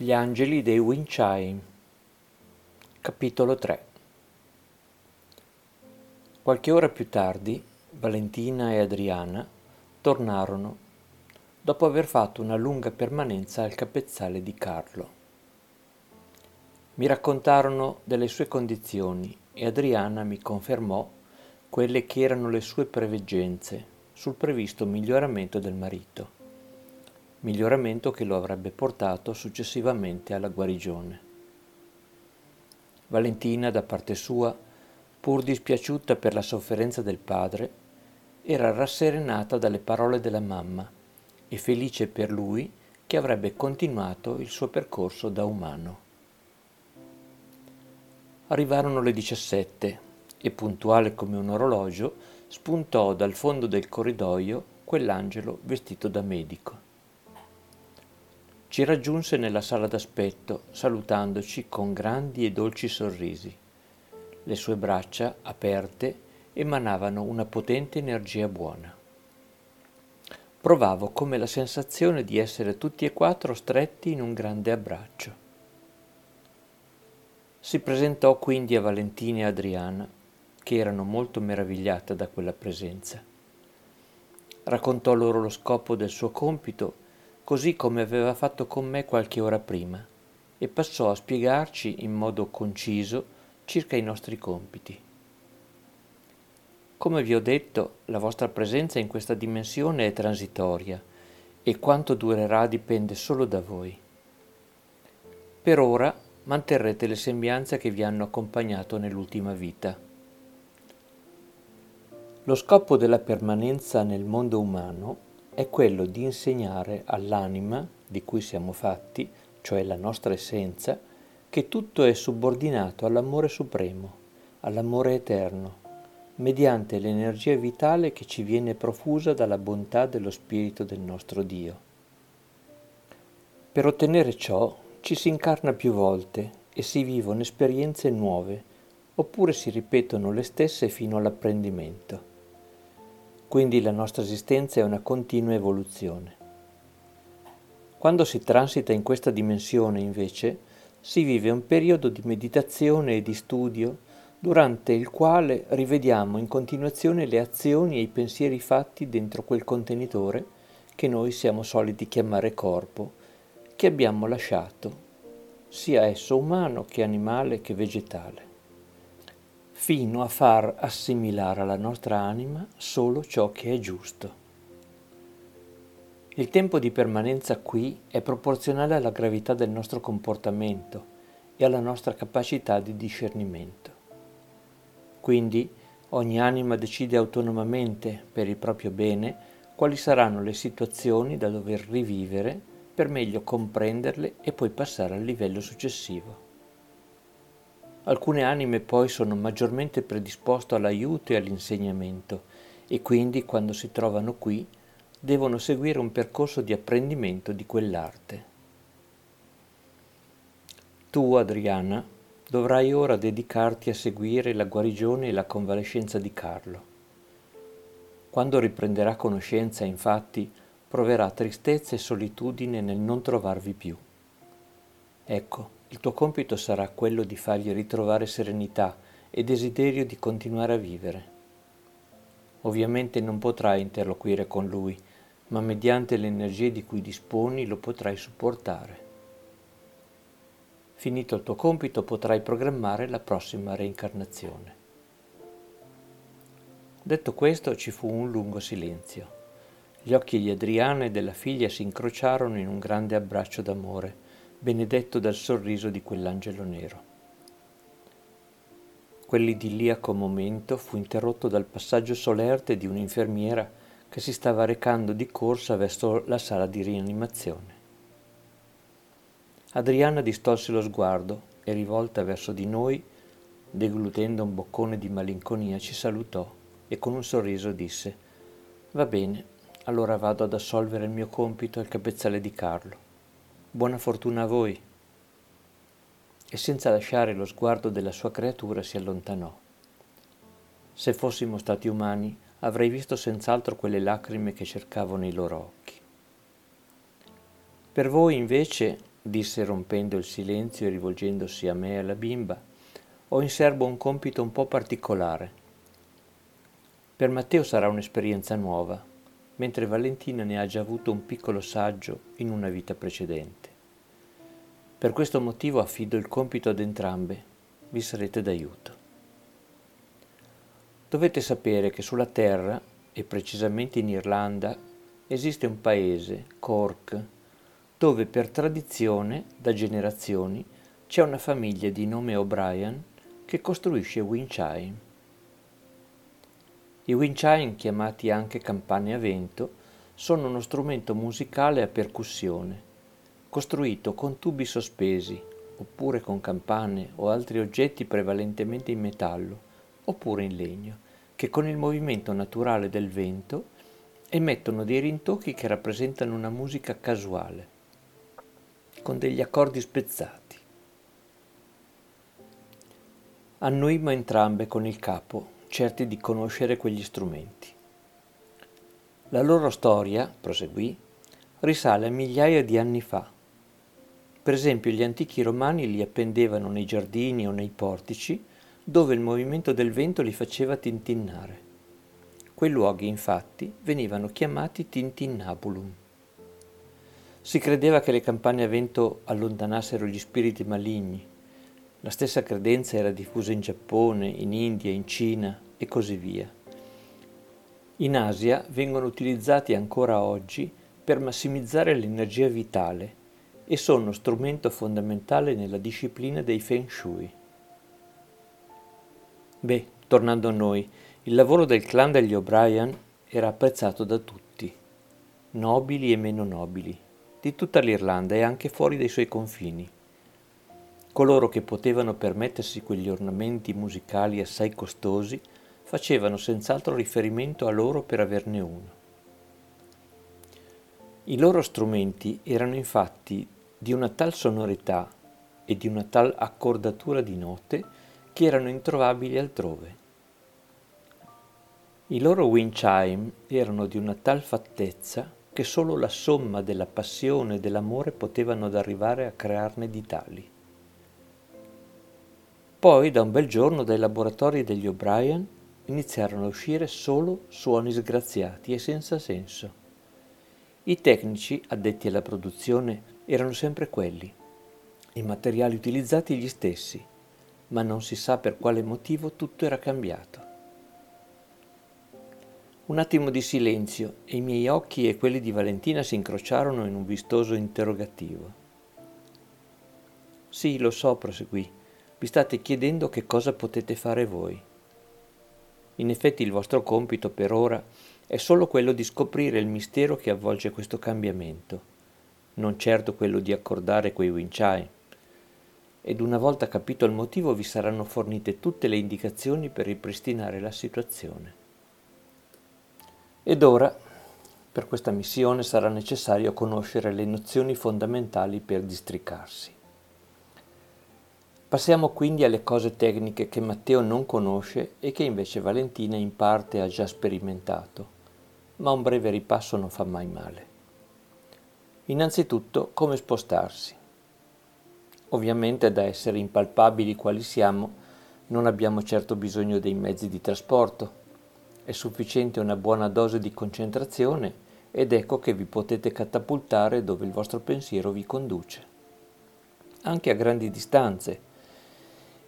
Gli angeli dei Winchime Capitolo 3 Qualche ora più tardi, Valentina e Adriana tornarono dopo aver fatto una lunga permanenza al capezzale di Carlo. Mi raccontarono delle sue condizioni e Adriana mi confermò quelle che erano le sue preveggenze sul previsto miglioramento del marito miglioramento che lo avrebbe portato successivamente alla guarigione. Valentina, da parte sua, pur dispiaciuta per la sofferenza del padre, era rasserenata dalle parole della mamma e felice per lui che avrebbe continuato il suo percorso da umano. Arrivarono le 17 e puntuale come un orologio spuntò dal fondo del corridoio quell'angelo vestito da medico. Ci raggiunse nella sala d'aspetto, salutandoci con grandi e dolci sorrisi. Le sue braccia, aperte, emanavano una potente energia buona. Provavo come la sensazione di essere tutti e quattro stretti in un grande abbraccio. Si presentò quindi a Valentina e Adriana, che erano molto meravigliate da quella presenza. Raccontò loro lo scopo del suo compito così come aveva fatto con me qualche ora prima, e passò a spiegarci in modo conciso circa i nostri compiti. Come vi ho detto, la vostra presenza in questa dimensione è transitoria e quanto durerà dipende solo da voi. Per ora manterrete le sembianze che vi hanno accompagnato nell'ultima vita. Lo scopo della permanenza nel mondo umano è quello di insegnare all'anima di cui siamo fatti, cioè la nostra essenza, che tutto è subordinato all'amore supremo, all'amore eterno, mediante l'energia vitale che ci viene profusa dalla bontà dello Spirito del nostro Dio. Per ottenere ciò ci si incarna più volte e si vivono esperienze nuove, oppure si ripetono le stesse fino all'apprendimento. Quindi la nostra esistenza è una continua evoluzione. Quando si transita in questa dimensione, invece, si vive un periodo di meditazione e di studio durante il quale rivediamo in continuazione le azioni e i pensieri fatti dentro quel contenitore che noi siamo soliti chiamare corpo, che abbiamo lasciato, sia esso umano che animale che vegetale fino a far assimilare alla nostra anima solo ciò che è giusto. Il tempo di permanenza qui è proporzionale alla gravità del nostro comportamento e alla nostra capacità di discernimento. Quindi ogni anima decide autonomamente per il proprio bene quali saranno le situazioni da dover rivivere per meglio comprenderle e poi passare al livello successivo. Alcune anime poi sono maggiormente predisposte all'aiuto e all'insegnamento e quindi quando si trovano qui devono seguire un percorso di apprendimento di quell'arte. Tu, Adriana, dovrai ora dedicarti a seguire la guarigione e la convalescenza di Carlo. Quando riprenderà conoscenza, infatti, proverà tristezza e solitudine nel non trovarvi più. Ecco, il tuo compito sarà quello di fargli ritrovare serenità e desiderio di continuare a vivere. Ovviamente non potrai interloquire con lui, ma mediante le energie di cui disponi lo potrai supportare. Finito il tuo compito potrai programmare la prossima reincarnazione. Detto questo ci fu un lungo silenzio. Gli occhi di Adriana e della figlia si incrociarono in un grande abbraccio d'amore benedetto dal sorriso di quell'angelo nero. Quell'idilliaco momento fu interrotto dal passaggio solerte di un'infermiera che si stava recando di corsa verso la sala di rianimazione. Adriana distolse lo sguardo e rivolta verso di noi, deglutendo un boccone di malinconia, ci salutò e con un sorriso disse Va bene, allora vado ad assolvere il mio compito al capezzale di Carlo. Buona fortuna a voi. E senza lasciare lo sguardo della sua creatura si allontanò. Se fossimo stati umani, avrei visto senz'altro quelle lacrime che cercavano i loro occhi. Per voi, invece, disse rompendo il silenzio e rivolgendosi a me e alla bimba, ho in serbo un compito un po' particolare. Per Matteo sarà un'esperienza nuova, mentre Valentina ne ha già avuto un piccolo saggio in una vita precedente. Per questo motivo affido il compito ad entrambe, vi sarete d'aiuto. Dovete sapere che sulla Terra, e precisamente in Irlanda, esiste un paese, Cork, dove per tradizione, da generazioni, c'è una famiglia di nome O'Brien che costruisce wind chime. I chime, chiamati anche campane a vento, sono uno strumento musicale a percussione, costruito con tubi sospesi, oppure con campane o altri oggetti prevalentemente in metallo, oppure in legno, che con il movimento naturale del vento emettono dei rintocchi che rappresentano una musica casuale con degli accordi spezzati. Annuimmo entrambe con il capo, certi di conoscere quegli strumenti. La loro storia, proseguì, risale a migliaia di anni fa. Per esempio gli antichi romani li appendevano nei giardini o nei portici dove il movimento del vento li faceva tintinnare. Quei luoghi infatti venivano chiamati tintinnabulum. Si credeva che le campane a vento allontanassero gli spiriti maligni. La stessa credenza era diffusa in Giappone, in India, in Cina e così via. In Asia vengono utilizzati ancora oggi per massimizzare l'energia vitale e sono strumento fondamentale nella disciplina dei Feng Shui. Beh, tornando a noi, il lavoro del clan degli O'Brien era apprezzato da tutti, nobili e meno nobili, di tutta l'Irlanda e anche fuori dai suoi confini. Coloro che potevano permettersi quegli ornamenti musicali assai costosi facevano senz'altro riferimento a loro per averne uno. I loro strumenti erano infatti di una tal sonorità e di una tal accordatura di note che erano introvabili altrove. I loro wind chime erano di una tal fattezza che solo la somma della passione e dell'amore potevano ad arrivare a crearne di tali. Poi, da un bel giorno, dai laboratori degli O'Brien iniziarono a uscire solo suoni sgraziati e senza senso. I tecnici addetti alla produzione erano sempre quelli, i materiali utilizzati gli stessi, ma non si sa per quale motivo tutto era cambiato. Un attimo di silenzio e i miei occhi e quelli di Valentina si incrociarono in un vistoso interrogativo. Sì, lo so, proseguì, vi state chiedendo che cosa potete fare voi. In effetti il vostro compito per ora è solo quello di scoprire il mistero che avvolge questo cambiamento, non certo quello di accordare quei winciai. Ed una volta capito il motivo vi saranno fornite tutte le indicazioni per ripristinare la situazione. Ed ora, per questa missione sarà necessario conoscere le nozioni fondamentali per districarsi. Passiamo quindi alle cose tecniche che Matteo non conosce e che invece Valentina in parte ha già sperimentato, ma un breve ripasso non fa mai male. Innanzitutto come spostarsi. Ovviamente da essere impalpabili quali siamo, non abbiamo certo bisogno dei mezzi di trasporto, è sufficiente una buona dose di concentrazione ed ecco che vi potete catapultare dove il vostro pensiero vi conduce. Anche a grandi distanze.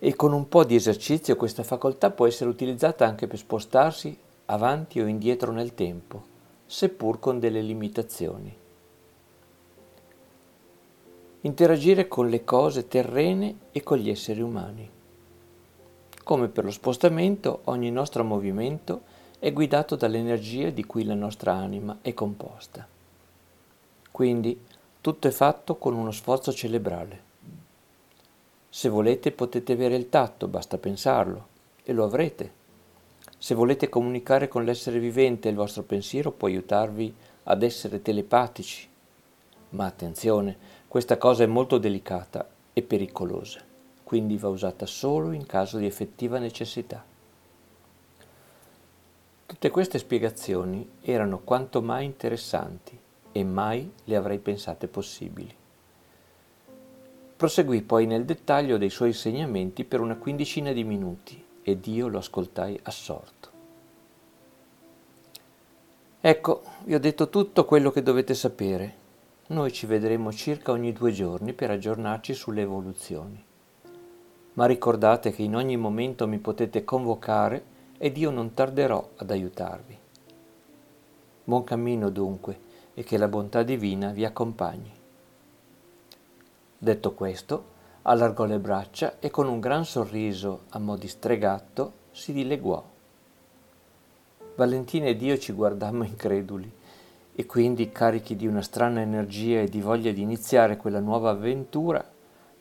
E con un po' di esercizio questa facoltà può essere utilizzata anche per spostarsi avanti o indietro nel tempo, seppur con delle limitazioni. Interagire con le cose terrene e con gli esseri umani. Come per lo spostamento, ogni nostro movimento è guidato dall'energia di cui la nostra anima è composta. Quindi tutto è fatto con uno sforzo cerebrale. Se volete potete avere il tatto, basta pensarlo, e lo avrete. Se volete comunicare con l'essere vivente, il vostro pensiero può aiutarvi ad essere telepatici. Ma attenzione, questa cosa è molto delicata e pericolosa, quindi va usata solo in caso di effettiva necessità. Tutte queste spiegazioni erano quanto mai interessanti e mai le avrei pensate possibili. Proseguì poi nel dettaglio dei suoi insegnamenti per una quindicina di minuti ed io lo ascoltai assorto. Ecco, vi ho detto tutto quello che dovete sapere. Noi ci vedremo circa ogni due giorni per aggiornarci sulle evoluzioni. Ma ricordate che in ogni momento mi potete convocare ed io non tarderò ad aiutarvi. Buon cammino dunque e che la bontà divina vi accompagni. Detto questo, allargò le braccia e con un gran sorriso a mo' di stregatto si dileguò. Valentina ed io ci guardammo increduli e quindi, carichi di una strana energia e di voglia di iniziare quella nuova avventura,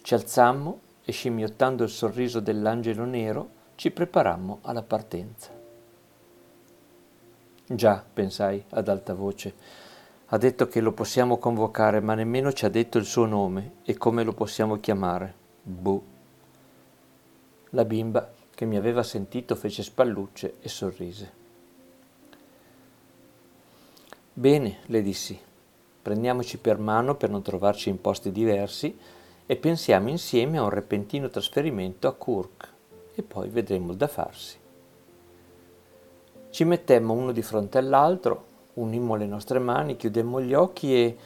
ci alzammo e scimmiottando il sorriso dell'angelo nero ci preparammo alla partenza. Già, pensai ad alta voce, ha detto che lo possiamo convocare, ma nemmeno ci ha detto il suo nome e come lo possiamo chiamare. Buh. La bimba, che mi aveva sentito, fece spallucce e sorrise. Bene, le dissi, prendiamoci per mano per non trovarci in posti diversi e pensiamo insieme a un repentino trasferimento a Kurk e poi vedremo il da farsi. Ci mettemmo uno di fronte all'altro unimmo le nostre mani, chiudemmo gli occhi e,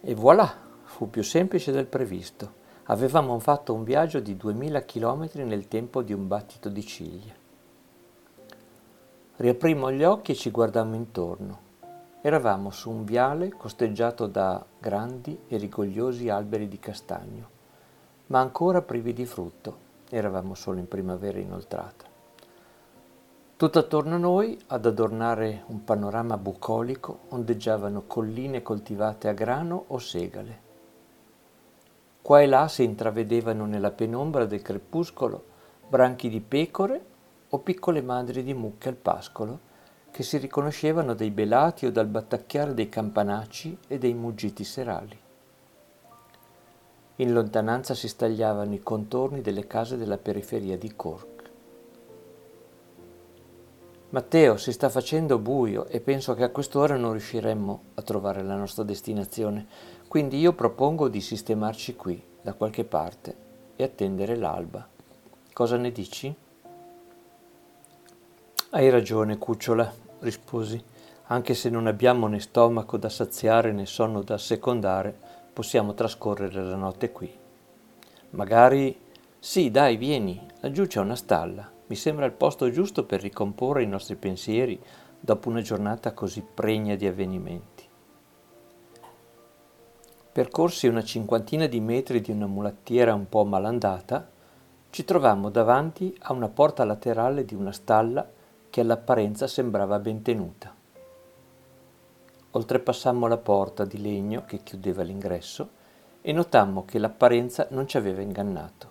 e voilà, fu più semplice del previsto. Avevamo fatto un viaggio di 2000 km nel tempo di un battito di ciglia. Riaprimmo gli occhi e ci guardammo intorno. Eravamo su un viale costeggiato da grandi e rigogliosi alberi di castagno, ma ancora privi di frutto. Eravamo solo in primavera inoltrata. Tutto attorno a noi, ad adornare un panorama bucolico, ondeggiavano colline coltivate a grano o segale. Qua e là si intravedevano nella penombra del crepuscolo branchi di pecore o piccole madri di mucche al pascolo che si riconoscevano dai belati o dal battacchiare dei campanacci e dei muggiti serali. In lontananza si stagliavano i contorni delle case della periferia di Cork. Matteo, si sta facendo buio e penso che a quest'ora non riusciremmo a trovare la nostra destinazione, quindi io propongo di sistemarci qui, da qualche parte, e attendere l'alba. Cosa ne dici? Hai ragione, cucciola, risposi. Anche se non abbiamo né stomaco da saziare né sonno da assecondare, possiamo trascorrere la notte qui. Magari... Sì, dai, vieni, laggiù c'è una stalla. Mi sembra il posto giusto per ricomporre i nostri pensieri dopo una giornata così pregna di avvenimenti. Percorsi una cinquantina di metri di una mulattiera un po' malandata, ci trovammo davanti a una porta laterale di una stalla che all'apparenza sembrava ben tenuta. Oltrepassammo la porta di legno che chiudeva l'ingresso e notammo che l'apparenza non ci aveva ingannato.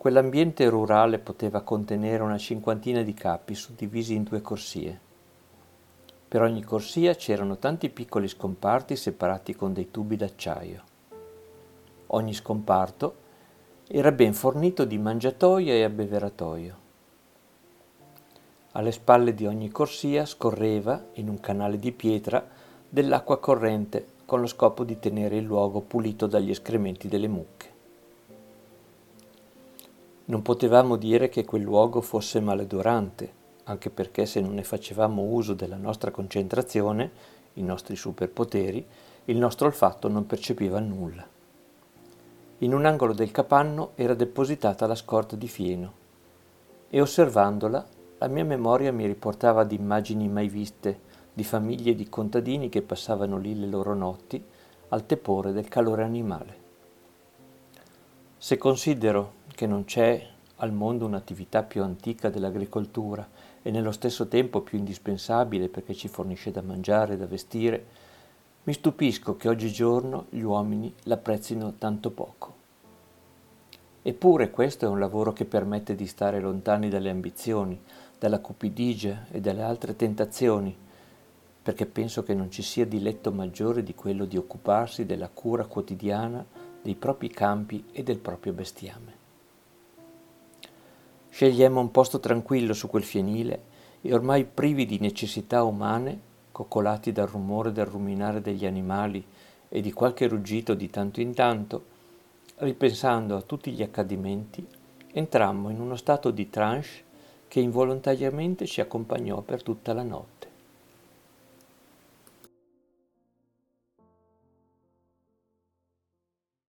Quell'ambiente rurale poteva contenere una cinquantina di capi suddivisi in due corsie. Per ogni corsia c'erano tanti piccoli scomparti separati con dei tubi d'acciaio. Ogni scomparto era ben fornito di mangiatoia e abbeveratoio. Alle spalle di ogni corsia scorreva, in un canale di pietra, dell'acqua corrente con lo scopo di tenere il luogo pulito dagli escrementi delle mucche. Non potevamo dire che quel luogo fosse maledorante, anche perché se non ne facevamo uso della nostra concentrazione, i nostri superpoteri, il nostro olfatto non percepiva nulla. In un angolo del capanno era depositata la scorta di fieno e osservandola la mia memoria mi riportava ad immagini mai viste di famiglie di contadini che passavano lì le loro notti al tepore del calore animale. Se considero che non c'è al mondo un'attività più antica dell'agricoltura e nello stesso tempo più indispensabile perché ci fornisce da mangiare e da vestire, mi stupisco che oggigiorno gli uomini l'apprezzino tanto poco. Eppure questo è un lavoro che permette di stare lontani dalle ambizioni, dalla cupidigia e dalle altre tentazioni, perché penso che non ci sia diletto maggiore di quello di occuparsi della cura quotidiana dei propri campi e del proprio bestiame. Scegliemmo un posto tranquillo su quel fienile e ormai privi di necessità umane, coccolati dal rumore del ruminare degli animali e di qualche ruggito di tanto in tanto, ripensando a tutti gli accadimenti, entrammo in uno stato di trance che involontariamente ci accompagnò per tutta la notte.